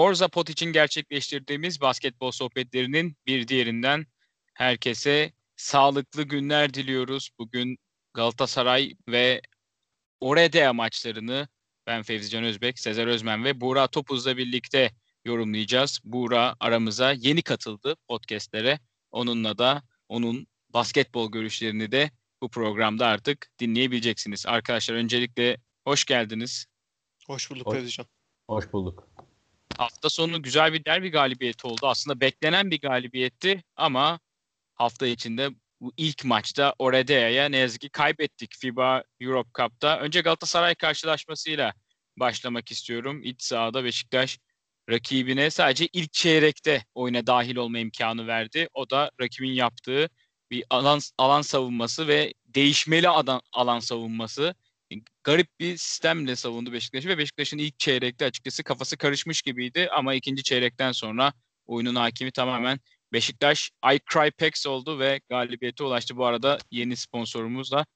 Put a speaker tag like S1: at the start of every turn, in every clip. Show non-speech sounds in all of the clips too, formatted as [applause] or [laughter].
S1: Forza Pot için gerçekleştirdiğimiz basketbol sohbetlerinin bir diğerinden herkese sağlıklı günler diliyoruz. Bugün Galatasaray ve Oredea maçlarını ben Fevzican Özbek, Sezer Özmen ve Buğra Topuz'la birlikte yorumlayacağız. Buğra aramıza yeni katıldı podcastlere. Onunla da onun basketbol görüşlerini de bu programda artık dinleyebileceksiniz. Arkadaşlar öncelikle hoş geldiniz.
S2: Hoş bulduk Fevzican.
S3: Hoş bulduk.
S1: Hafta sonu güzel bir derbi galibiyeti oldu. Aslında beklenen bir galibiyetti ama hafta içinde bu ilk maçta Oredea'ya ne yazık ki kaybettik FIBA Europe Cup'ta. Önce Galatasaray karşılaşmasıyla başlamak istiyorum. İç sahada Beşiktaş rakibine sadece ilk çeyrekte oyuna dahil olma imkanı verdi. O da rakibin yaptığı bir alan alan savunması ve değişmeli alan, alan savunması. Garip bir sistemle savundu Beşiktaş'ı ve Beşiktaş'ın ilk çeyrekte açıkçası kafası karışmış gibiydi ama ikinci çeyrekten sonra oyunun hakimi tamamen Beşiktaş I Cry Packs oldu ve galibiyete ulaştı. Bu arada yeni sponsorumuz da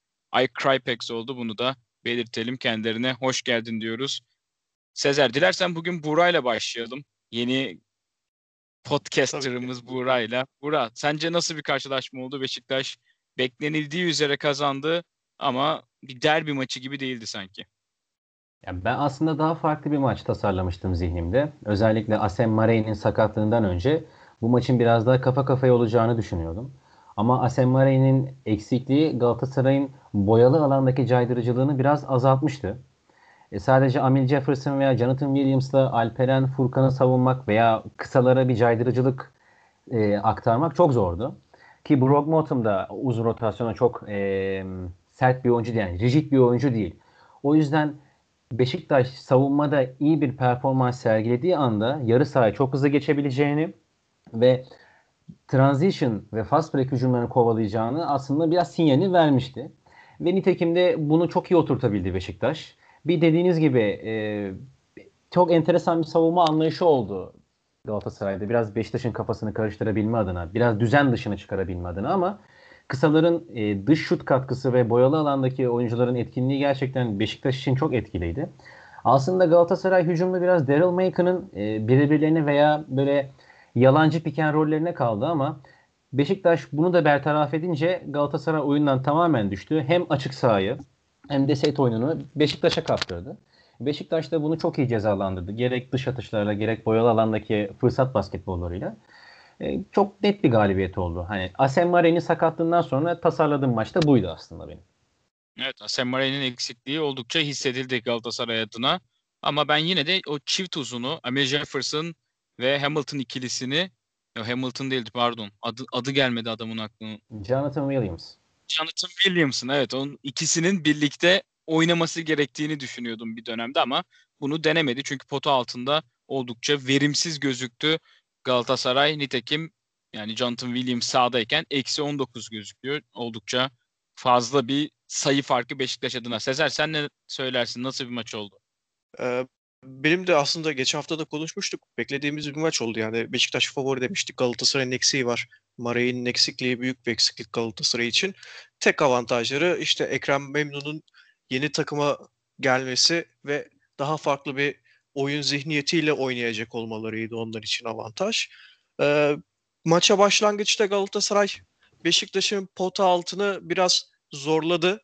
S1: I Cry Packs oldu. Bunu da belirtelim kendilerine. Hoş geldin diyoruz. Sezer dilersen bugün Buray'la başlayalım. Yeni podcasterımız Buray'la. Burak sence nasıl bir karşılaşma oldu? Beşiktaş beklenildiği üzere kazandı ama bir derbi maçı gibi değildi sanki.
S3: Yani ben aslında daha farklı bir maç tasarlamıştım zihnimde. Özellikle Asem Marey'nin sakatlığından önce bu maçın biraz daha kafa kafaya olacağını düşünüyordum. Ama Asem Marey'nin eksikliği Galatasaray'ın boyalı alandaki caydırıcılığını biraz azaltmıştı. E sadece Amil Jefferson veya Jonathan Williams'la Alperen Furkan'ı savunmak veya kısalara bir caydırıcılık e, aktarmak çok zordu. Ki Brock Motum da uzun rotasyona çok e, sert bir oyuncu değil. Yani rigid bir oyuncu değil. O yüzden Beşiktaş savunmada iyi bir performans sergilediği anda yarı sahaya çok hızlı geçebileceğini ve transition ve fast break hücumlarını kovalayacağını aslında biraz sinyalini vermişti. Ve nitekim de bunu çok iyi oturtabildi Beşiktaş. Bir dediğiniz gibi e, çok enteresan bir savunma anlayışı oldu Galatasaray'da. Biraz Beşiktaş'ın kafasını karıştırabilme adına, biraz düzen dışına çıkarabilme adına ama kısaların e, dış şut katkısı ve boyalı alandaki oyuncuların etkinliği gerçekten Beşiktaş için çok etkiliydi. Aslında Galatasaray hücumda biraz Daryl Maker'ın e, birbirlerine veya böyle yalancı piken rollerine kaldı ama Beşiktaş bunu da bertaraf edince Galatasaray oyundan tamamen düştü. Hem açık sahayı hem de set oyununu Beşiktaş'a kaptırdı. Beşiktaş da bunu çok iyi cezalandırdı. Gerek dış atışlarla gerek boyalı alandaki fırsat basketbollarıyla. E, çok net bir galibiyet oldu. Hani Asem Mare'nin sakatlığından sonra tasarladığım maçta buydu aslında benim.
S1: Evet Asem Mare'nin eksikliği oldukça hissedildi Galatasaray adına. Ama ben yine de o çift uzunu Amir Jefferson ve Hamilton ikilisini Hamilton değildi pardon. Adı, adı gelmedi adamın aklına.
S3: Jonathan Williams.
S1: Jonathan Williams'ın evet onun ikisinin birlikte oynaması gerektiğini düşünüyordum bir dönemde ama bunu denemedi. Çünkü pota altında oldukça verimsiz gözüktü Galatasaray. Nitekim yani Jonathan Williams sağdayken eksi 19 gözüküyor. Oldukça fazla bir sayı farkı Beşiktaş adına. Sezer sen ne söylersin? Nasıl bir maç oldu?
S2: Ee, benim de aslında geçen hafta da konuşmuştuk. Beklediğimiz bir maç oldu yani. Beşiktaş favori demiştik. Galatasaray'ın eksiği var. Maray'ın eksikliği büyük bir eksiklik Galatasaray için. Tek avantajları işte Ekrem Memnun'un yeni takıma gelmesi ve daha farklı bir oyun zihniyetiyle oynayacak olmalarıydı onlar için avantaj. Ee, maça başlangıçta Galatasaray Beşiktaş'ın pota altını biraz zorladı.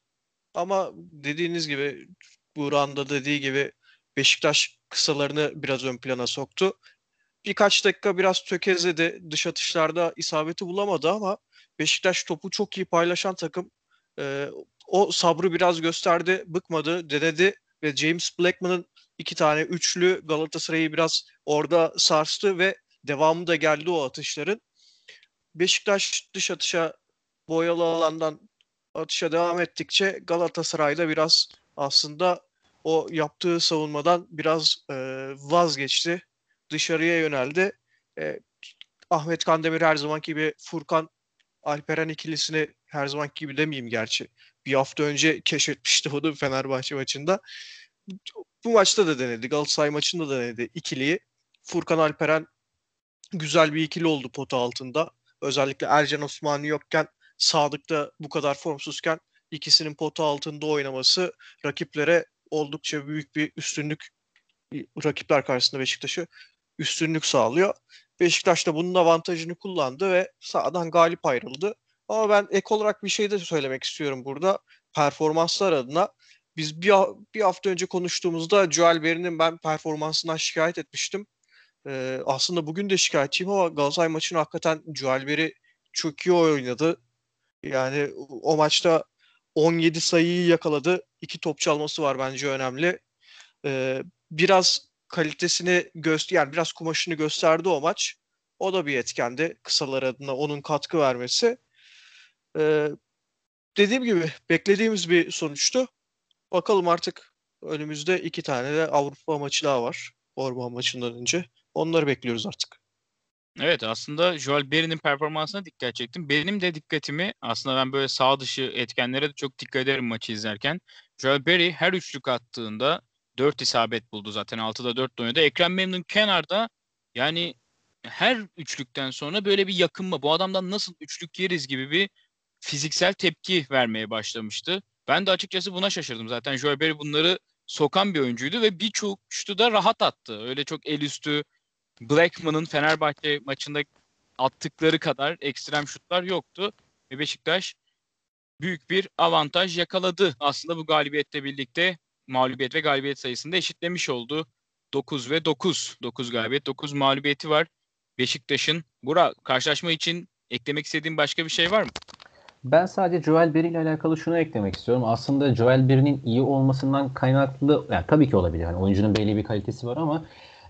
S2: Ama dediğiniz gibi Buğra'nın dediği gibi Beşiktaş kısalarını biraz ön plana soktu. Birkaç dakika biraz tökezledi. Dış atışlarda isabeti bulamadı ama Beşiktaş topu çok iyi paylaşan takım. Ee, o sabrı biraz gösterdi, bıkmadı, denedi ve James Blackman'ın iki tane üçlü Galatasaray'ı biraz orada sarstı ve devamı da geldi o atışların. Beşiktaş dış atışa boyalı alandan atışa devam ettikçe Galatasaray'da biraz aslında o yaptığı savunmadan biraz e, vazgeçti. Dışarıya yöneldi. E, Ahmet Kandemir her zamanki gibi Furkan Alperen ikilisini her zamanki gibi demeyeyim gerçi. Bir hafta önce keşfetmişti onu Fenerbahçe maçında. Bu maçta da denedi. Galatasaray maçında da denedi ikiliyi. Furkan Alperen güzel bir ikili oldu pota altında. Özellikle Ercan Osmani yokken Sadık'ta bu kadar formsuzken ikisinin pota altında oynaması rakiplere oldukça büyük bir üstünlük rakipler karşısında Beşiktaş'ı üstünlük sağlıyor. Beşiktaş da bunun avantajını kullandı ve sahadan galip ayrıldı. Ama ben ek olarak bir şey de söylemek istiyorum burada. Performanslar adına biz bir, bir hafta önce konuştuğumuzda Joel Berry'nin ben performansından şikayet etmiştim. Ee, aslında bugün de şikayetçiyim ama Galatasaray maçını hakikaten Joel Berry çok iyi oynadı. Yani o maçta 17 sayıyı yakaladı. İki top çalması var bence önemli. Ee, biraz kalitesini göster yani biraz kumaşını gösterdi o maç. O da bir etkendi kısalar adına onun katkı vermesi. Ee, dediğim gibi beklediğimiz bir sonuçtu. Bakalım artık önümüzde iki tane de Avrupa maçı daha var. Orman maçından önce. Onları bekliyoruz artık.
S1: Evet aslında Joel Berry'nin performansına dikkat çektim. Benim de dikkatimi aslında ben böyle sağ dışı etkenlere de çok dikkat ederim maçı izlerken. Joel Berry her üçlük attığında 4 isabet buldu zaten 6'da 4 oynadı. Ekrem Memnun kenarda yani her üçlükten sonra böyle bir yakınma bu adamdan nasıl üçlük yeriz gibi bir fiziksel tepki vermeye başlamıştı. Ben de açıkçası buna şaşırdım. Zaten Joel Berry bunları sokan bir oyuncuydu ve birçok şutu da rahat attı. Öyle çok el üstü Blackman'ın Fenerbahçe maçında attıkları kadar ekstrem şutlar yoktu. Ve Beşiktaş büyük bir avantaj yakaladı. Aslında bu galibiyette birlikte mağlubiyet ve galibiyet sayısında eşitlemiş oldu. 9 ve 9. 9 galibiyet, 9 mağlubiyeti var. Beşiktaş'ın. Bura karşılaşma için eklemek istediğin başka bir şey var mı?
S3: Ben sadece Joel Berry ile alakalı şunu eklemek istiyorum. Aslında Joel Berry'nin iyi olmasından kaynaklı, yani tabii ki olabilir. Yani oyuncunun belli bir kalitesi var ama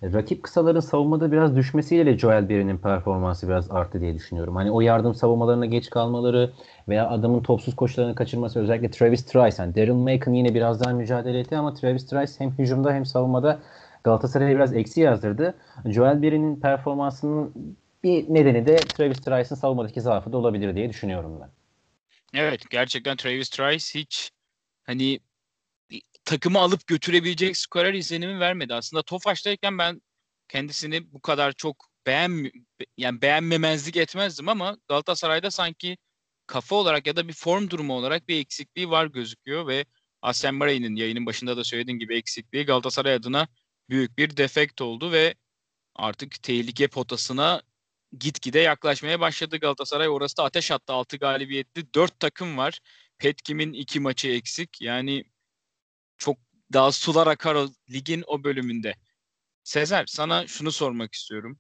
S3: rakip kısaların savunmada biraz düşmesiyle de Joel Berry'nin performansı biraz arttı diye düşünüyorum. Hani o yardım savunmalarına geç kalmaları veya adamın topsuz koşularını kaçırması özellikle Travis Trice. Yani Daryl Macon yine biraz daha mücadele etti ama Travis Trice hem hücumda hem savunmada Galatasaray'a biraz eksi yazdırdı. Joel Berry'nin performansının bir nedeni de Travis Trice'ın savunmadaki zaafı da olabilir diye düşünüyorum ben.
S1: Evet gerçekten Travis Trice hiç hani takımı alıp götürebilecek skorer izlenimi vermedi. Aslında Tofaş'tayken ben kendisini bu kadar çok beğen yani beğenmemezlik etmezdim ama Galatasaray'da sanki kafa olarak ya da bir form durumu olarak bir eksikliği var gözüküyor ve Aslen Maray'ın yayının başında da söylediğim gibi eksikliği Galatasaray adına büyük bir defekt oldu ve artık tehlike potasına gitgide yaklaşmaya başladı Galatasaray. Orası da ateş attı. 6 galibiyetli 4 takım var. Petkim'in 2 maçı eksik. Yani çok daha sular akar o ligin o bölümünde. Sezer sana şunu sormak istiyorum.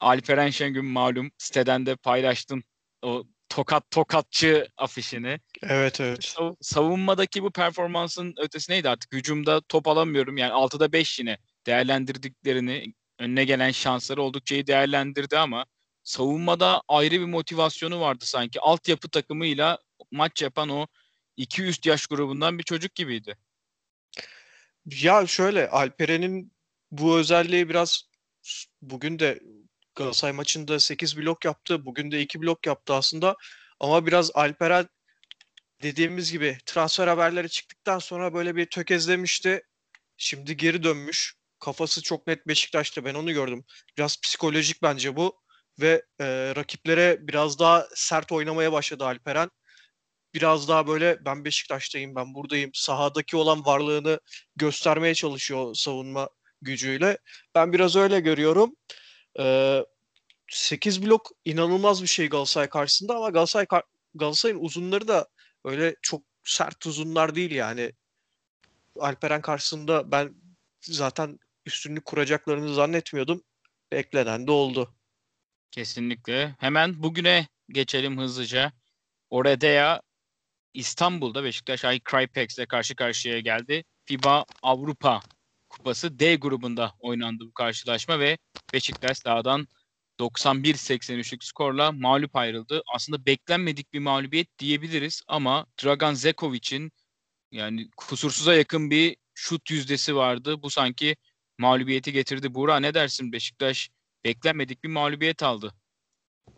S1: Alperen Şengün malum siteden de paylaştın o tokat tokatçı afişini.
S2: Evet evet.
S1: savunmadaki bu performansın ötesi neydi artık? Hücumda top alamıyorum yani 6'da 5 yine değerlendirdiklerini önüne gelen şansları oldukça iyi değerlendirdi ama savunmada ayrı bir motivasyonu vardı sanki. Altyapı takımıyla maç yapan o iki üst yaş grubundan bir çocuk gibiydi.
S2: Ya şöyle Alperen'in bu özelliği biraz bugün de Galatasaray maçında 8 blok yaptı. Bugün de 2 blok yaptı aslında. Ama biraz Alperen dediğimiz gibi transfer haberleri çıktıktan sonra böyle bir tökezlemişti. Şimdi geri dönmüş. Kafası çok net Beşiktaş'ta. Ben onu gördüm. Biraz psikolojik bence bu. Ve e, rakiplere biraz daha sert oynamaya başladı Alperen biraz daha böyle ben Beşiktaş'tayım, ben buradayım. Sahadaki olan varlığını göstermeye çalışıyor savunma gücüyle. Ben biraz öyle görüyorum. Ee, 8 blok inanılmaz bir şey Galatasaray karşısında ama Galatasaray Galatasaray'ın uzunları da öyle çok sert uzunlar değil yani. Alperen karşısında ben zaten üstünlük kuracaklarını zannetmiyordum. Beklenen de oldu.
S1: Kesinlikle. Hemen bugüne geçelim hızlıca. Oredea İstanbul'da Beşiktaş Ay Crypex'le karşı karşıya geldi. FIBA Avrupa Kupası D grubunda oynandı bu karşılaşma ve Beşiktaş sahadan 91-83'lük skorla mağlup ayrıldı. Aslında beklenmedik bir mağlubiyet diyebiliriz ama Dragan Zekovic'in yani kusursuza yakın bir şut yüzdesi vardı. Bu sanki mağlubiyeti getirdi. Buğra ne dersin Beşiktaş beklenmedik bir mağlubiyet aldı.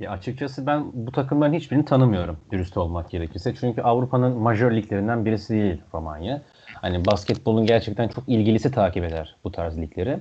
S3: Ya açıkçası ben bu takımların hiçbirini tanımıyorum dürüst olmak gerekirse. Çünkü Avrupa'nın majör liglerinden birisi değil Romanya. Hani basketbolun gerçekten çok ilgilisi takip eder bu tarz ligleri.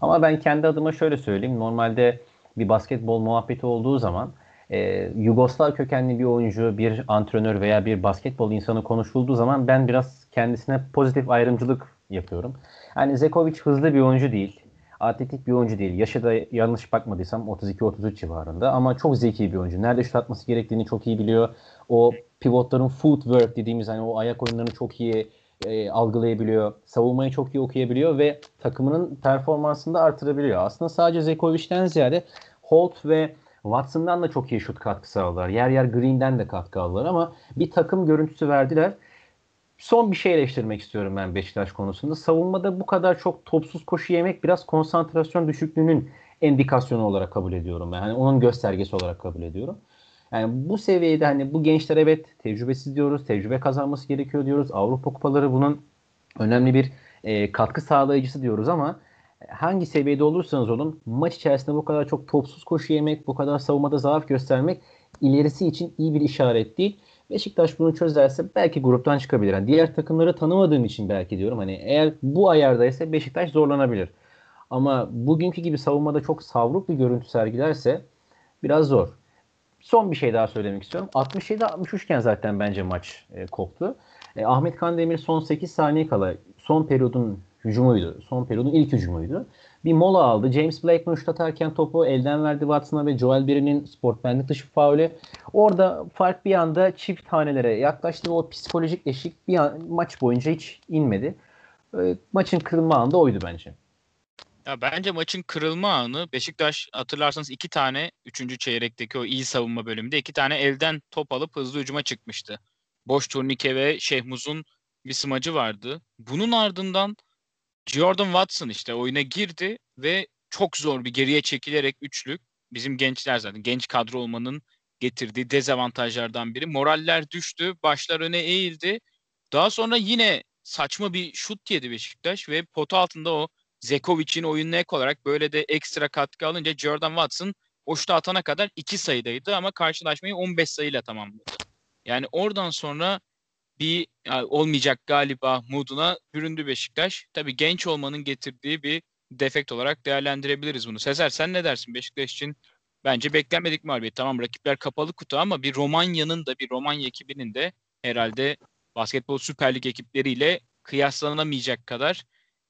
S3: Ama ben kendi adıma şöyle söyleyeyim. Normalde bir basketbol muhabbeti olduğu zaman e, Yugoslav kökenli bir oyuncu, bir antrenör veya bir basketbol insanı konuşulduğu zaman ben biraz kendisine pozitif ayrımcılık yapıyorum. Yani Zekovic hızlı bir oyuncu değil. atletik bir oyuncu değil. Yaşı da yanlış bakmadıysam 32-33 civarında ama çok zeki bir oyuncu. Nerede şut atması gerektiğini çok iyi biliyor. O pivotların footwork dediğimiz hani o ayak oyunlarını çok iyi e, algılayabiliyor. Savunmayı çok iyi okuyabiliyor ve takımının performansını da artırabiliyor. Aslında sadece Zekovic'den ziyade Holt ve Watson'dan da çok iyi şut katkısı aldılar. Yer yer Green'den de katkı aldılar ama bir takım görüntüsü verdiler. Son bir şey eleştirmek istiyorum ben Beşiktaş konusunda. Savunmada bu kadar çok topsuz koşu yemek biraz konsantrasyon düşüklüğünün endikasyonu olarak kabul ediyorum. Yani onun göstergesi olarak kabul ediyorum. Yani bu seviyede hani bu gençler evet tecrübesiz diyoruz. Tecrübe kazanması gerekiyor diyoruz. Avrupa kupaları bunun önemli bir e, katkı sağlayıcısı diyoruz ama hangi seviyede olursanız olun maç içerisinde bu kadar çok topsuz koşu yemek, bu kadar savunmada zaaf göstermek ilerisi için iyi bir işaret değil. Beşiktaş bunu çözerse belki gruptan çıkabilir. Yani diğer takımları tanımadığım için belki diyorum. Hani eğer bu ayardaysa Beşiktaş zorlanabilir. Ama bugünkü gibi savunmada çok savruk bir görüntü sergilerse biraz zor. Son bir şey daha söylemek istiyorum. 67-63 iken zaten bence maç e, koptu. E, Ahmet Kandemir son 8 saniye kala son periyodun hücumuydu. Son periyodun ilk hücumuydu. Bir mola aldı. James Blakeman şut atarken topu elden verdi Watson'a ve Joel Berry'nin sportmenlik dışı faulü. Orada fark bir anda çift hanelere yaklaştı ve o psikolojik eşik bir an, maç boyunca hiç inmedi. E, maçın kırılma anı da oydu bence.
S1: Ya bence maçın kırılma anı Beşiktaş hatırlarsanız iki tane üçüncü çeyrekteki o iyi savunma bölümünde iki tane elden top alıp hızlı hücuma çıkmıştı. Boş turnike ve Şehmuz'un bir smacı vardı. Bunun ardından Jordan Watson işte oyuna girdi ve çok zor bir geriye çekilerek üçlük. Bizim gençler zaten genç kadro olmanın getirdiği dezavantajlardan biri. Moraller düştü, başlar öne eğildi. Daha sonra yine saçma bir şut yedi Beşiktaş ve pota altında o Zekovic'in oyununa ek olarak böyle de ekstra katkı alınca Jordan Watson o şutu atana kadar 2 sayıdaydı ama karşılaşmayı 15 sayıyla tamamladı. Yani oradan sonra bir yani olmayacak galiba moduna büründü Beşiktaş. Tabii genç olmanın getirdiği bir defekt olarak değerlendirebiliriz bunu. Sezer sen ne dersin Beşiktaş için? Bence beklenmedik mağlubiyet. Tamam rakipler kapalı kutu ama bir Romanya'nın da bir Romanya ekibinin de herhalde basketbol Süper Lig ekipleriyle kıyaslanamayacak kadar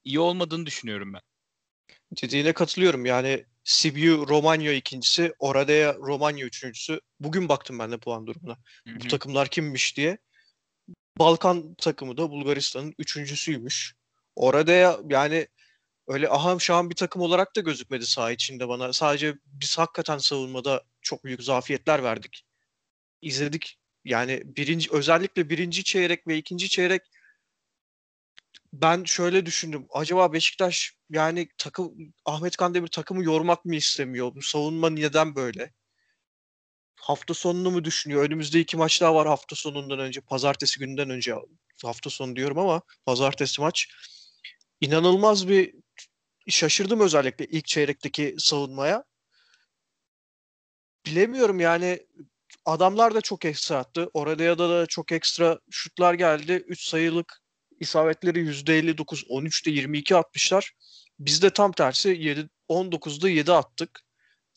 S1: iyi olmadığını düşünüyorum ben.
S2: Dediğine katılıyorum. Yani Sibiu Romanya ikincisi, Oradea Romanya üçüncüsü. Bugün baktım ben de puan durumuna. Hı-hı. Bu takımlar kimmiş diye. Balkan takımı da Bulgaristan'ın üçüncüsüymüş. Oradea yani öyle aham şaham bir takım olarak da gözükmedi saha içinde bana. Sadece biz hakikaten savunmada çok büyük zafiyetler verdik. İzledik. Yani birinci özellikle birinci çeyrek ve ikinci çeyrek ben şöyle düşündüm. Acaba Beşiktaş yani takım Ahmet Kandemir takımı yormak mı istemiyor? Bu savunma neden böyle? Hafta sonunu mu düşünüyor? Önümüzde iki maç daha var hafta sonundan önce. Pazartesi günden önce hafta sonu diyorum ama pazartesi maç. İnanılmaz bir şaşırdım özellikle ilk çeyrekteki savunmaya. Bilemiyorum yani adamlar da çok ekstra attı. Orada ya da çok ekstra şutlar geldi. 3 sayılık isabetleri %59, 13'te 22 atmışlar. Biz de tam tersi 7, 19'da 7 attık.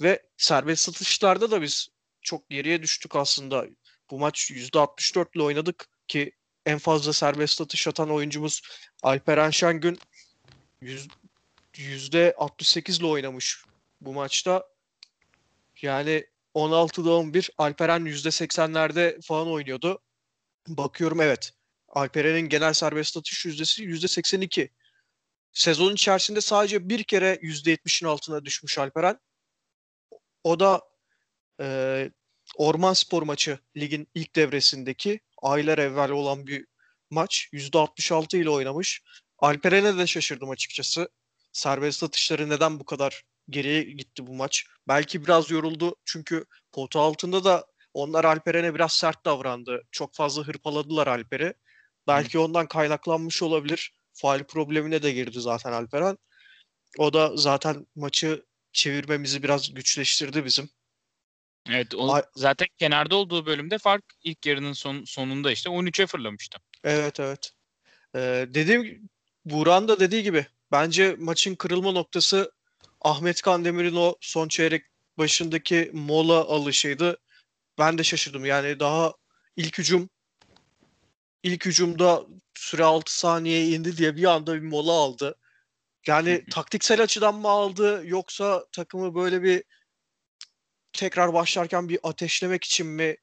S2: Ve serbest satışlarda da biz çok geriye düştük aslında. Bu maç %64 ile oynadık ki en fazla serbest atış atan oyuncumuz Alperen Şengün %68 ile oynamış bu maçta. Yani 16'da 11 Alperen %80'lerde falan oynuyordu. Bakıyorum evet Alperen'in genel serbest atış yüzdesi %82. Sezon içerisinde sadece bir kere %70'in altına düşmüş Alperen. O da e, Orman Spor maçı ligin ilk devresindeki aylar evvel olan bir maç. %66 ile oynamış. Alperen'e de şaşırdım açıkçası. Serbest atışları neden bu kadar geriye gitti bu maç? Belki biraz yoruldu çünkü pota altında da onlar Alperen'e biraz sert davrandı. Çok fazla hırpaladılar Alper'i. Belki ondan kaynaklanmış olabilir. Faal problemine de girdi zaten Alperen. O da zaten maçı çevirmemizi biraz güçleştirdi bizim.
S1: Evet o zaten kenarda olduğu bölümde fark ilk yarının son, sonunda işte 13'e fırlamıştı.
S2: Evet evet. Ee, dediğim Buran da dediği gibi bence maçın kırılma noktası Ahmet Kandemir'in o son çeyrek başındaki mola alışıydı. Ben de şaşırdım. Yani daha ilk hücum ilk hücumda süre 6 saniyeye indi diye bir anda bir mola aldı. Yani taktiksel açıdan mı aldı yoksa takımı böyle bir tekrar başlarken bir ateşlemek için mi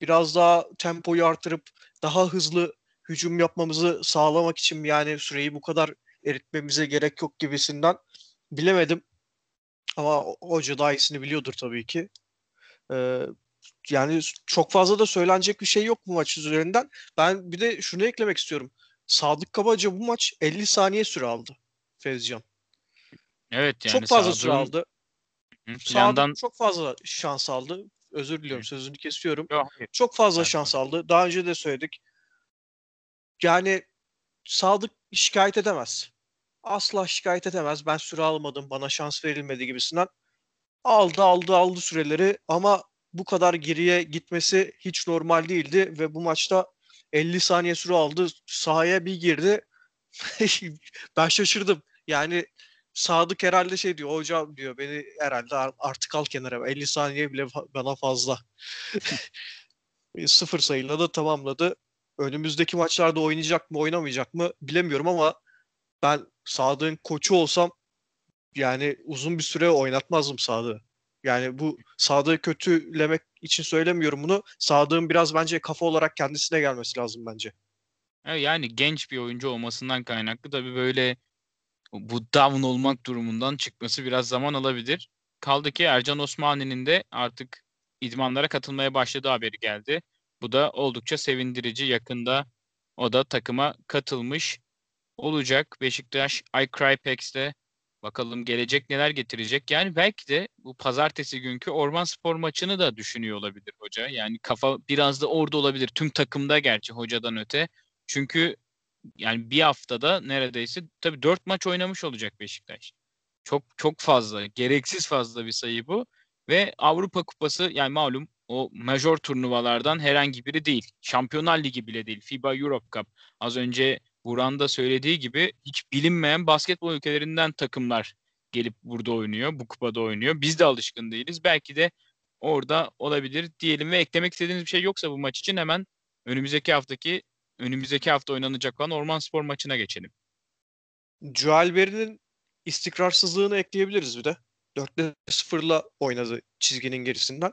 S2: biraz daha tempoyu artırıp daha hızlı hücum yapmamızı sağlamak için mi yani süreyi bu kadar eritmemize gerek yok gibisinden bilemedim. Ama hoca daha iyisini biliyordur tabii ki. Ee, yani çok fazla da söylenecek bir şey yok bu maç üzerinden. Ben bir de şunu eklemek istiyorum. Sadık Kabaca bu maç 50 saniye süre aldı Fezcan.
S1: Evet yani
S2: çok fazla
S1: Sadık'ın-
S2: süre aldı.
S1: Hı, Plandan
S2: çok fazla şans aldı. Özür diliyorum sözünü kesiyorum.
S1: Yok, hayır.
S2: Çok fazla
S1: Evet,
S2: şans aldı. Daha önce de söyledik. Yani Sadık şikayet edemez. Asla şikayet edemez. Ben süre almadım, bana şans verilmedi gibisinden. Aldı aldı aldı süreleri ama bu kadar geriye gitmesi hiç normal değildi ve bu maçta 50 saniye süre aldı. Sahaya bir girdi. [laughs] ben şaşırdım. Yani Sadık herhalde şey diyor. Hocam diyor beni herhalde ar- artık al kenara. 50 saniye bile bana fazla. [laughs] Sıfır sayıyla da tamamladı. Önümüzdeki maçlarda oynayacak mı oynamayacak mı bilemiyorum ama ben Sadık'ın koçu olsam yani uzun bir süre oynatmazdım Sadık'ı. Yani bu Sadık'ı kötülemek için söylemiyorum bunu. Sadık'ın biraz bence kafa olarak kendisine gelmesi lazım bence.
S1: Evet, Yani genç bir oyuncu olmasından kaynaklı tabii böyle bu down olmak durumundan çıkması biraz zaman alabilir. Kaldı ki Ercan Osmani'nin de artık idmanlara katılmaya başladığı haberi geldi. Bu da oldukça sevindirici. Yakında o da takıma katılmış olacak. Beşiktaş iCrypex'te bakalım gelecek neler getirecek. Yani belki de bu pazartesi günkü Orman Spor maçını da düşünüyor olabilir hoca. Yani kafa biraz da orada olabilir. Tüm takımda gerçi hocadan öte. Çünkü yani bir haftada neredeyse tabii dört maç oynamış olacak Beşiktaş. Çok çok fazla, gereksiz fazla bir sayı bu. Ve Avrupa Kupası yani malum o major turnuvalardan herhangi biri değil. Şampiyonlar Ligi bile değil. FIBA Europe Cup. Az önce Buran da söylediği gibi hiç bilinmeyen basketbol ülkelerinden takımlar gelip burada oynuyor. Bu kupada oynuyor. Biz de alışkın değiliz. Belki de orada olabilir diyelim ve eklemek istediğiniz bir şey yoksa bu maç için hemen önümüzdeki haftaki önümüzdeki hafta oynanacak olan Orman Spor maçına geçelim.
S2: Joel Berry'nin istikrarsızlığını ekleyebiliriz bir de. 4'te 0'la oynadı çizginin gerisinden.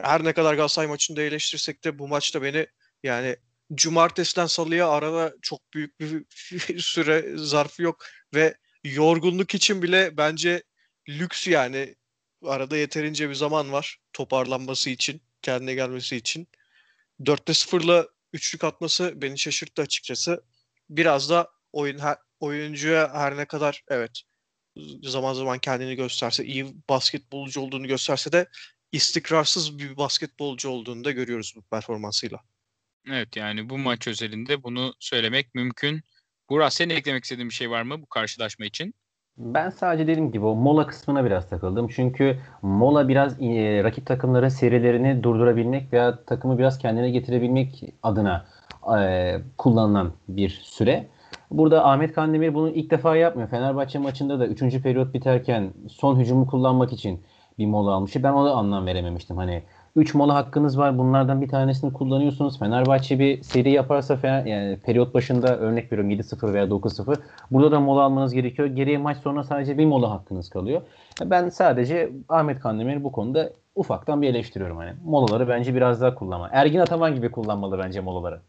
S2: Her ne kadar Galatasaray maçında eleştirsek de bu maçta beni yani cumartesiden salıya arada çok büyük [laughs] bir süre zarfı yok ve yorgunluk için bile bence lüks yani arada yeterince bir zaman var toparlanması için, kendine gelmesi için. 4'te 0'la üçlük atması beni şaşırttı açıkçası. Biraz da oyun her, oyuncuya her ne kadar evet zaman zaman kendini gösterse, iyi basketbolcu olduğunu gösterse de istikrarsız bir basketbolcu olduğunu da görüyoruz bu performansıyla.
S1: Evet yani bu maç özelinde bunu söylemek mümkün. Burak senin eklemek istediğin bir şey var mı bu karşılaşma için?
S3: Ben sadece dediğim gibi o mola kısmına biraz takıldım. Çünkü mola biraz e, rakip takımların serilerini durdurabilmek veya takımı biraz kendine getirebilmek adına e, kullanılan bir süre. Burada Ahmet Kandemir bunu ilk defa yapmıyor. Fenerbahçe maçında da 3. periyot biterken son hücumu kullanmak için bir mola almıştı. Ben ona anlam verememiştim. Hani 3 mola hakkınız var. Bunlardan bir tanesini kullanıyorsunuz. Fenerbahçe bir seri yaparsa Fener, yani periyot başında örnek veriyorum 7-0 veya 9-0. Burada da mola almanız gerekiyor. Geriye maç sonra sadece bir mola hakkınız kalıyor. Ben sadece Ahmet Kandemir bu konuda ufaktan bir eleştiriyorum hani. Molaları bence biraz daha kullanma. Ergin Ataman gibi kullanmalı bence molaları.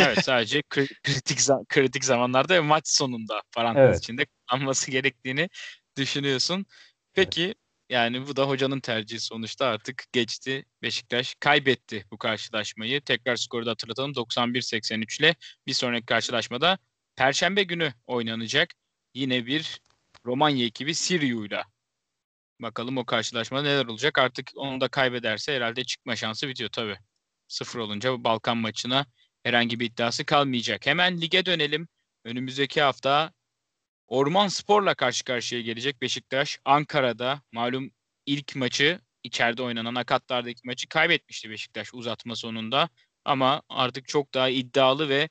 S1: Evet sadece kri- kritik kritik zamanlarda ve maç sonunda parantez
S3: Evet.
S1: içinde kullanması gerektiğini düşünüyorsun. Peki yani bu da hocanın tercihi sonuçta artık geçti. Beşiktaş kaybetti bu karşılaşmayı. Tekrar skoru da hatırlatalım 91-83 ile bir sonraki karşılaşmada Perşembe günü oynanacak. Yine bir Romanya ekibi Siriu'yla. Bakalım o karşılaşmada neler olacak. Artık onu da kaybederse herhalde çıkma şansı bitiyor tabii. Sıfır olunca bu Balkan maçına herhangi bir iddiası kalmayacak. Hemen lige dönelim. Önümüzdeki hafta Orman Spor'la karşı karşıya gelecek Beşiktaş. Ankara'da malum ilk maçı içeride oynanan Akatlar'daki maçı kaybetmişti Beşiktaş uzatma sonunda. Ama artık çok daha iddialı ve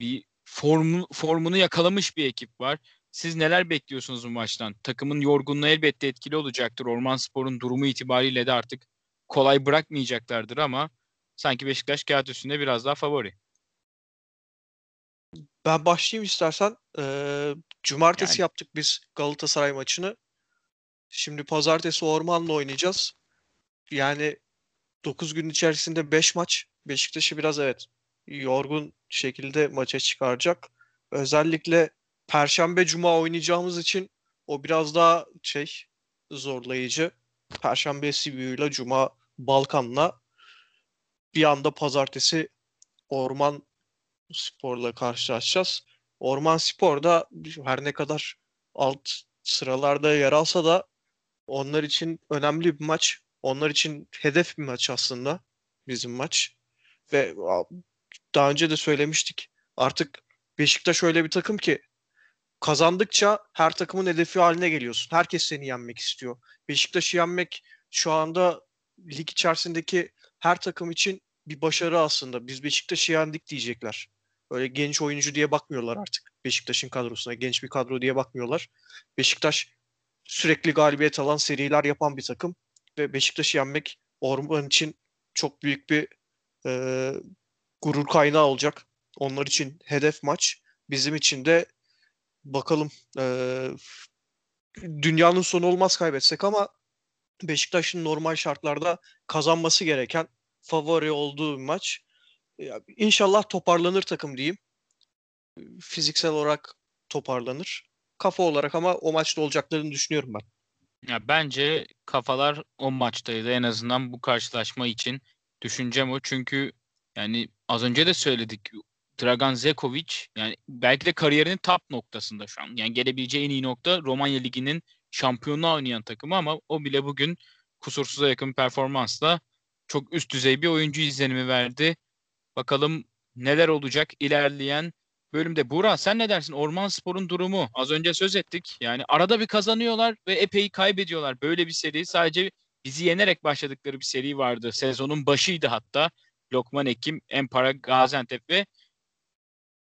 S1: bir formu, formunu yakalamış bir ekip var. Siz neler bekliyorsunuz bu maçtan? Takımın yorgunluğu elbette etkili olacaktır. Orman Spor'un durumu itibariyle de artık kolay bırakmayacaklardır ama sanki Beşiktaş kağıt üstünde biraz daha favori.
S2: Ben başlayayım istersen. Ee, cumartesi
S1: Yani.
S2: yaptık biz Galatasaray maçını. Şimdi pazartesi Orman'la oynayacağız. Yani 9 gün içerisinde 5 maç. Beşiktaş'ı biraz evet yorgun şekilde maça çıkaracak. Özellikle Perşembe Cuma oynayacağımız için o biraz daha şey zorlayıcı. Perşembe Sibir'le Cuma Balkan'la bir anda pazartesi Orman Spor'la karşılaşacağız. Orman Spor'da her ne kadar alt sıralarda yer alsa da onlar için önemli bir maç. Onlar için hedef bir maç aslında bizim maç. Ve daha önce de söylemiştik. Artık Beşiktaş öyle bir takım ki kazandıkça her takımın hedefi haline geliyorsun. Herkes seni yenmek istiyor. Beşiktaş'ı yenmek şu anda lig içerisindeki her takım için bir başarı aslında. Biz Beşiktaş'ı yendik diyecekler. Öyle genç oyuncu diye bakmıyorlar artık. Beşiktaş'ın kadrosuna genç bir kadro diye bakmıyorlar. Beşiktaş sürekli galibiyet alan, seriler yapan bir takım ve Beşiktaş'ı yenmek Orman için çok büyük bir e, gurur kaynağı olacak. Onlar için hedef maç. Bizim için de bakalım e, dünyanın sonu olmaz kaybetsek ama Beşiktaş'ın normal şartlarda kazanması gereken favori olduğu maç. İnşallah toparlanır takım diyeyim. Fiziksel olarak toparlanır. Kafa olarak ama o maçta olacaklarını düşünüyorum ben.
S1: Ya bence kafalar o maçtaydı en azından bu karşılaşma için. Düşüncem o çünkü yani az önce de söyledik. Dragan Zekovic yani belki de kariyerinin top noktasında şu an. Yani gelebileceği en iyi nokta Romanya Ligi'nin şampiyonluğa oynayan takımı ama o bile bugün kusursuza yakın performansla çok üst düzey bir oyuncu izlenimi verdi. Bakalım neler olacak ilerleyen bölümde. Burak sen ne dersin? Orman Spor'un durumu az önce söz ettik. Yani arada bir kazanıyorlar ve epey kaybediyorlar. Böyle bir seri sadece bizi yenerek başladıkları bir seri vardı. Sezonun başıydı hatta. Lokman Ekim, Empara, Gaziantep ve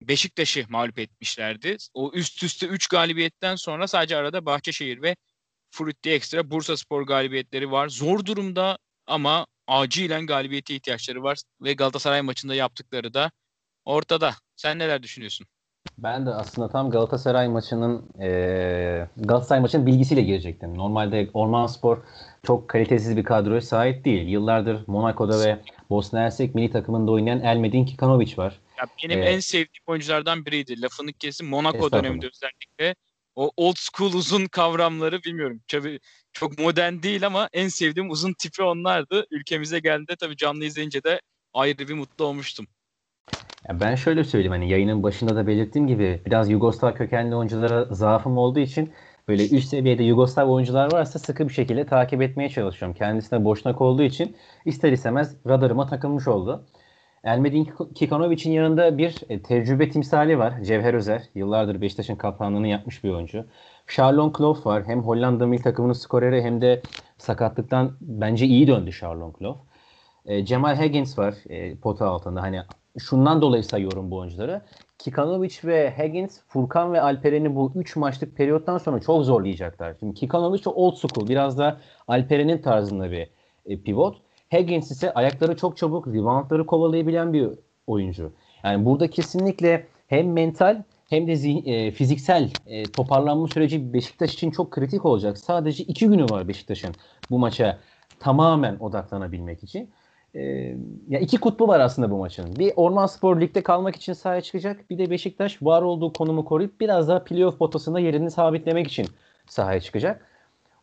S1: Beşiktaş'ı mağlup etmişlerdi. O üst üste 3 galibiyetten sonra sadece arada Bahçeşehir ve Frutti Extra Bursa Spor galibiyetleri var. Zor durumda ama acilen galibiyete ihtiyaçları var ve Galatasaray maçında yaptıkları da ortada. Sen neler düşünüyorsun?
S3: Ben de aslında tam Galatasaray maçının e, Galatasaray maçının bilgisiyle girecektim. Normalde Orman Spor çok kalitesiz bir kadroya sahip değil. Yıllardır Monaco'da ve Bosna Hersek milli takımında oynayan Elmedin Kikanovic var.
S1: Ya benim
S3: Evet.
S1: en sevdiğim oyunculardan biriydi. Lafını kesin Monaco döneminde özellikle o old school uzun kavramları bilmiyorum. Tabii çok modern değil ama en sevdiğim uzun tipi onlardı. Ülkemize geldiğinde tabii canlı izleyince de ayrı bir mutlu olmuştum.
S3: Ya ben şöyle söyleyeyim hani yayının başında da belirttiğim gibi biraz Yugoslav kökenli oyunculara zaafım olduğu için böyle üst seviyede Yugoslav oyuncular varsa sıkı bir şekilde takip etmeye çalışıyorum. Kendisi de boşnak olduğu için ister istemez radarıma takılmış oldu. Elmedin Kikanovic'in yanında bir e, tecrübe timsali var. Cevher Özer. Yıllardır Beşiktaş'ın kaptanlığını yapmış bir oyuncu. Charlon Kloof var. Hem Hollanda milli takımının skoreri hem de sakatlıktan bence iyi döndü Charlon Kloof. E, Cemal Higgins var e, pota altında. Hani şundan dolayı sayıyorum bu oyuncuları. Kikanovic ve Higgins, Furkan ve Alperen'i bu 3 maçlık periyottan sonra çok zorlayacaklar. Şimdi Kikanovic old school, biraz da Alperen'in tarzında bir pivot. Higgins ise ayakları çok çabuk, reboundları kovalayabilen bir oyuncu. Yani burada kesinlikle hem mental hem de zih- e, fiziksel e, toparlanma süreci Beşiktaş için çok kritik olacak. Sadece iki günü var Beşiktaş'ın bu maça tamamen odaklanabilmek için. E, ya iki kutbu var aslında bu maçın. Bir Orman Spor Lig'de kalmak için sahaya çıkacak. Bir de Beşiktaş var olduğu konumu koruyup biraz daha playoff potasında yerini sabitlemek için sahaya çıkacak.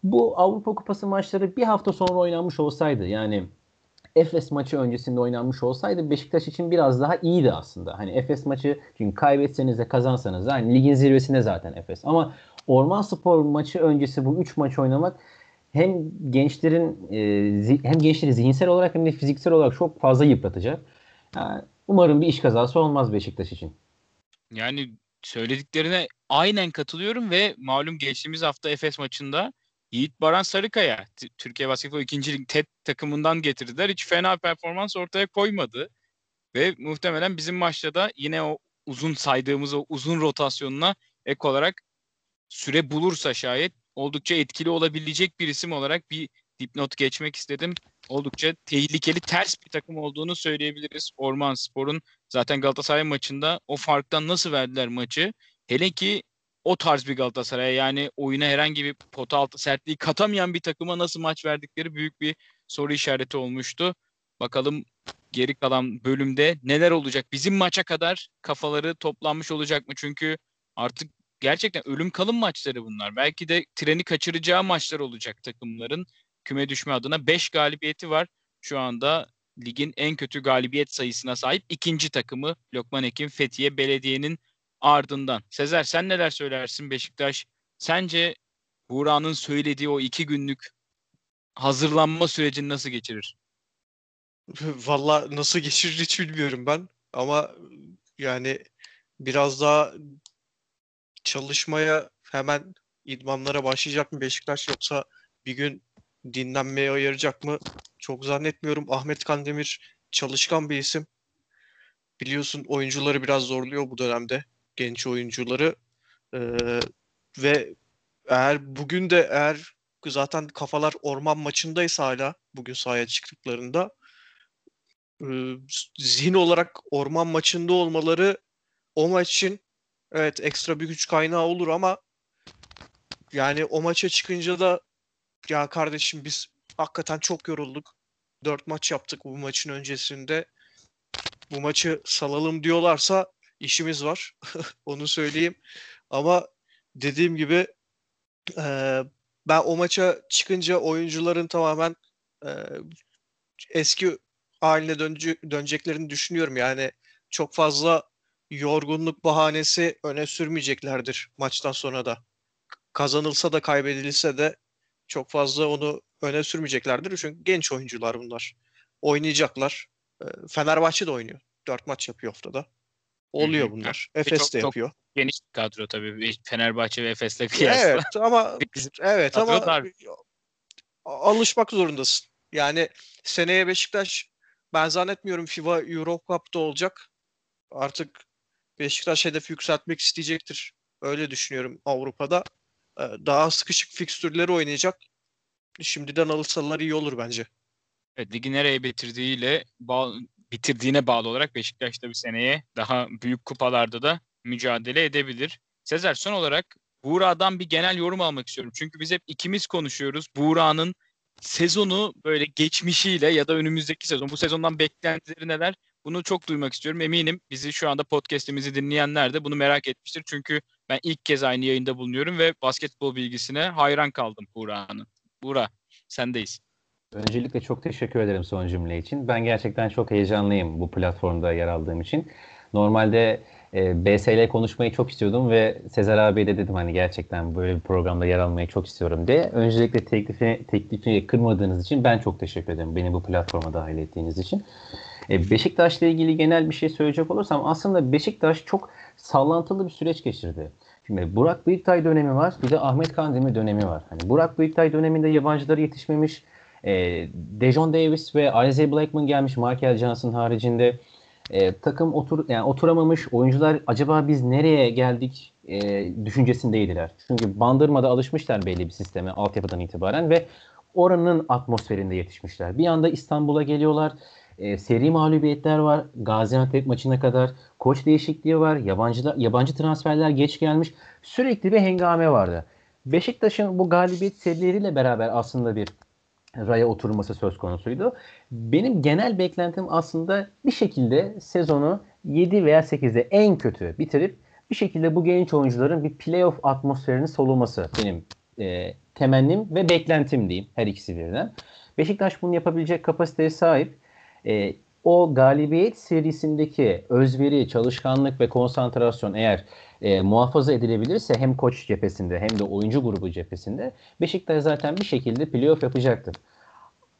S3: Bu Avrupa Kupası maçları bir hafta sonra oynanmış olsaydı yani Efes maçı öncesinde oynanmış olsaydı Beşiktaş için biraz daha iyiydi aslında. Hani Efes maçı çünkü kaybetseniz de kazansanız da hani ligin zirvesinde zaten Efes. Ama Orman Spor maçı öncesi bu 3 maç oynamak hem gençlerin e, hem gençleri zihinsel olarak hem de fiziksel olarak çok fazla yıpratacak. Yani umarım bir iş kazası olmaz Beşiktaş için.
S1: Yani söylediklerine aynen katılıyorum ve malum geçtiğimiz hafta Efes maçında Yiğit Baran Sarıkaya Türkiye Basketbol 2. Lig TED takımından getirdiler. Hiç fena performans ortaya koymadı. Ve muhtemelen bizim maçta da yine o uzun saydığımız o uzun rotasyonuna ek olarak süre bulursa şayet oldukça etkili olabilecek bir isim olarak bir dipnot geçmek istedim. Oldukça tehlikeli ters bir takım olduğunu söyleyebiliriz. Orman Spor'un zaten Galatasaray maçında o farktan nasıl verdiler maçı? Hele ki o tarz bir Galatasaray yani oyuna herhangi bir pota altı sertliği katamayan bir takıma nasıl maç verdikleri büyük bir soru işareti olmuştu. Bakalım geri kalan bölümde neler olacak? Bizim maça kadar kafaları toplanmış olacak mı? Çünkü artık gerçekten ölüm kalım maçları bunlar. Belki de treni kaçıracağı maçlar olacak takımların. Küme düşme adına 5 galibiyeti var. Şu anda ligin en kötü galibiyet sayısına sahip ikinci takımı Lokman Ekim Fethiye Belediye'nin ardından. Sezer sen neler söylersin Beşiktaş? Sence Buğra'nın söylediği o iki günlük hazırlanma sürecini nasıl geçirir? [laughs]
S2: Valla nasıl geçirir hiç bilmiyorum ben. Ama yani biraz daha çalışmaya hemen idmanlara başlayacak mı Beşiktaş yoksa bir gün dinlenmeye ayıracak mı? Çok zannetmiyorum. Ahmet Kandemir çalışkan bir isim. Biliyorsun oyuncuları biraz zorluyor bu dönemde. Genç oyuncuları. Ee, ve eğer bugün de eğer zaten kafalar orman maçındaysa hala bugün sahaya çıktıklarında e, zihin olarak orman maçında olmaları o maç için evet ekstra bir güç kaynağı olur ama yani o maça çıkınca da ya kardeşim biz hakikaten çok yorulduk. Dört maç yaptık bu maçın öncesinde. Bu maçı salalım diyorlarsa işimiz var. [laughs] Onu söyleyeyim. Ama dediğim gibi e, ben o maça çıkınca oyuncuların tamamen e, eski haline dönce, döneceklerini düşünüyorum. Yani çok fazla yorgunluk bahanesi öne sürmeyeceklerdir maçtan sonra da. Kazanılsa da kaybedilse de çok fazla onu öne sürmeyeceklerdir. Çünkü genç oyuncular bunlar. Oynayacaklar. Fenerbahçe de oynuyor. Dört maç yapıyor haftada. Oluyor bunlar. Efes de yapıyor. Çok
S1: geniş bir kadro tabii. Fenerbahçe ve Efes'le kıyasla. [laughs]
S2: Evet ama evet ama dar. alışmak zorundasın. Yani seneye Beşiktaş ben zannetmiyorum FIBA Europe Cup'ta olacak. Artık Beşiktaş hedef yükseltmek isteyecektir. Öyle düşünüyorum Avrupa'da. Daha sıkışık fikstürleri oynayacak. Şimdiden alırsalar iyi olur bence.
S1: Evet, ligi nereye bitirdiğiyle bağ, bitirdiğine bağlı olarak Beşiktaş da bir seneye daha büyük kupalarda da mücadele edebilir. Sezer son olarak Buğra'dan bir genel yorum almak istiyorum. Çünkü biz hep ikimiz konuşuyoruz. Buğra'nın sezonu böyle geçmişiyle ya da önümüzdeki sezon bu sezondan beklentileri neler? Bunu çok duymak istiyorum. Eminim bizi şu anda podcast'imizi dinleyenler de bunu merak etmiştir. Çünkü ben ilk kez aynı yayında bulunuyorum ve basketbol bilgisine hayran kaldım Buğra'nın. Buğra sendeyiz.
S3: Öncelikle çok teşekkür ederim son cümle için. Ben gerçekten çok heyecanlıyım bu platformda yer aldığım için. Normalde e, BSL konuşmayı çok istiyordum ve Sezer abiye de dedim hani gerçekten böyle bir programda yer almayı çok istiyorum diye. Öncelikle teklifi, teklifi kırmadığınız için ben çok teşekkür ederim beni bu platforma dahil ettiğiniz için. E, Beşiktaş'la ilgili genel bir şey söyleyecek olursam aslında Beşiktaş çok sallantılı bir süreç geçirdi. Şimdi Burak Büyüktay dönemi var, bir de Ahmet Kandemir dönemi var. Hani Burak Büyüktay döneminde yabancıları yetişmemiş, e, Dejon Davis ve Isaiah Blackman gelmiş Michael Johnson haricinde e, takım otur yani oturamamış oyuncular acaba biz nereye geldik e, düşüncesindeydiler. Çünkü bandırmada alışmışlar belli bir sisteme altyapıdan itibaren ve oranın atmosferinde yetişmişler. Bir anda İstanbul'a geliyorlar. E, seri mağlubiyetler var. Gaziantep maçına kadar koç değişikliği var. Yabancı yabancı transferler geç gelmiş. Sürekli bir hengame vardı. Beşiktaş'ın bu galibiyet serileriyle beraber aslında bir raya oturması söz konusuydu. Benim genel beklentim aslında bir şekilde sezonu 7 veya 8'de en kötü bitirip bir şekilde bu genç oyuncuların bir playoff atmosferini soluması benim e, temennim ve beklentim diyeyim her ikisi birden. Beşiktaş bunu yapabilecek kapasiteye sahip. E, o galibiyet serisindeki özveri, çalışkanlık ve konsantrasyon eğer e, muhafaza edilebilirse hem koç cephesinde hem de oyuncu grubu cephesinde Beşiktaş zaten bir şekilde playoff yapacaktır.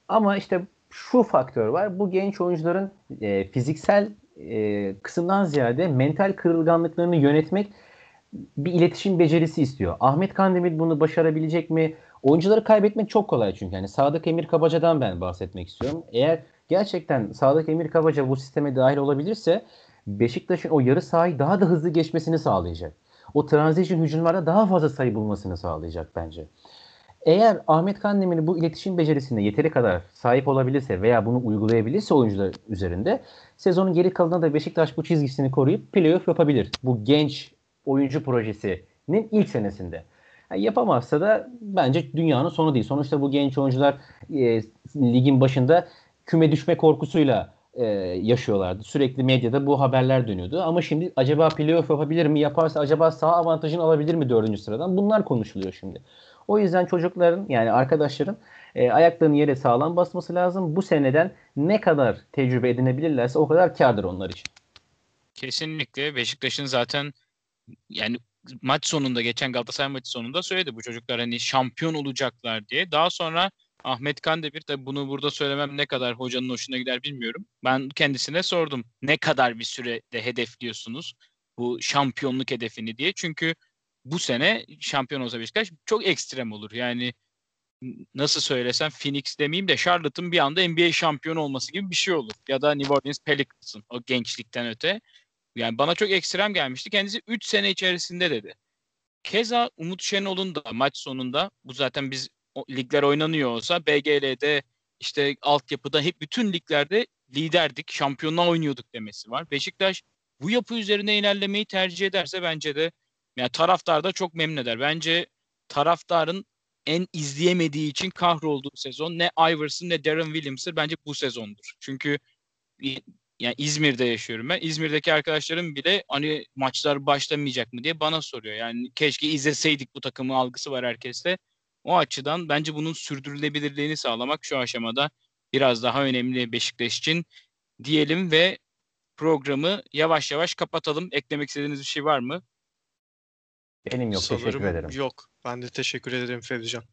S3: Ama işte şu faktör var. Bu genç oyuncuların e, fiziksel e, kısımdan ziyade mental kırılganlıklarını yönetmek bir iletişim becerisi istiyor. Ahmet Kandemir bunu başarabilecek mi? Oyuncuları kaybetmek çok kolay çünkü. Yani Sadık Emir Kabaca'dan ben bahsetmek istiyorum. Eğer gerçekten Sadık Emir Kabaca bu sisteme dahil olabilirse Beşiktaş'ın o yarı sahayı daha da hızlı geçmesini sağlayacak. O transition hücumlarda daha fazla sayı bulmasını sağlayacak bence. eğer Ahmet Kandemir bu iletişim becerisine yeteri kadar sahip olabilirse veya bunu uygulayabilirse oyuncular üzerinde sezonun geri kalanında da Beşiktaş bu çizgisini koruyup playoff yapabilir. Bu genç oyuncu projesinin ilk senesinde. Yani yapamazsa da bence dünyanın sonu değil. Sonuçta bu genç oyuncular e, ligin başında küme düşme korkusuyla e, yaşıyorlardı. Sürekli medyada bu haberler dönüyordu. Ama şimdi acaba playoff yapabilir mi? Yaparsa acaba sağ avantajını alabilir mi dördüncü sıradan? Bunlar konuşuluyor şimdi. O yüzden çocukların yani arkadaşların e, ayaklarını yere sağlam basması lazım. Bu seneden ne kadar tecrübe edinebilirlerse o kadar kardır onlar için.
S1: Kesinlikle Beşiktaş'ın zaten yani maç sonunda geçen Galatasaray maçı sonunda söyledi bu çocuklar hani şampiyon olacaklar diye. Daha sonra Ahmet Kandemir tabi bunu burada söylemem ne kadar hocanın hoşuna gider bilmiyorum. Ben kendisine sordum ne kadar bir sürede hedefliyorsunuz bu şampiyonluk hedefini diye. Çünkü bu sene şampiyon olsa Beşiktaş çok ekstrem olur. Yani nasıl söylesem Phoenix demeyeyim de Charlotte'ın bir anda NBA şampiyonu olması gibi bir şey olur. Ya da New Orleans Pelicans'ın o gençlikten öte. Yani bana çok ekstrem gelmişti. Kendisi 3 sene içerisinde dedi. Keza Umut Şenol'un da maç sonunda bu zaten biz ligler oynanıyor olsa BGL'de işte altyapıda hep bütün liglerde liderdik, şampiyonluğa oynuyorduk demesi var. Beşiktaş bu yapı üzerine ilerlemeyi tercih ederse bence de yani taraftar da çok memnun eder. Bence taraftarın en izleyemediği için kahrolduğu sezon ne Iverson ne Darren Williams'ır bence bu sezondur. Çünkü yani İzmir'de yaşıyorum ben. İzmir'deki arkadaşlarım bile hani maçlar başlamayacak mı diye bana soruyor. Yani keşke izleseydik bu takımı algısı var herkeste. O açıdan bence bunun sürdürülebilirliğini sağlamak şu aşamada biraz daha önemli Beşiktaş için diyelim ve programı yavaş yavaş kapatalım. Eklemek istediğiniz bir şey var mı?
S3: Benim yok.
S2: Sanırım
S3: teşekkür ederim.
S2: Yok. Ben de teşekkür ederim Fevzican.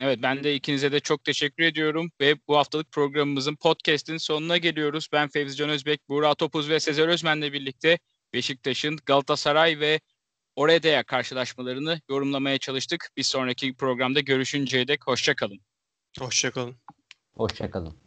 S1: Evet ben de ikinize de çok teşekkür ediyorum ve bu haftalık programımızın podcast'in sonuna geliyoruz. Ben Fevzi Can Özbek, Buğra Topuz ve Sezer Özmen'le birlikte Beşiktaş'ın Galatasaray ve Oredea karşılaşmalarını yorumlamaya çalıştık. Bir sonraki programda görüşünceye dek hoşçakalın.
S2: Hoşçakalın.
S3: Hoşçakalın.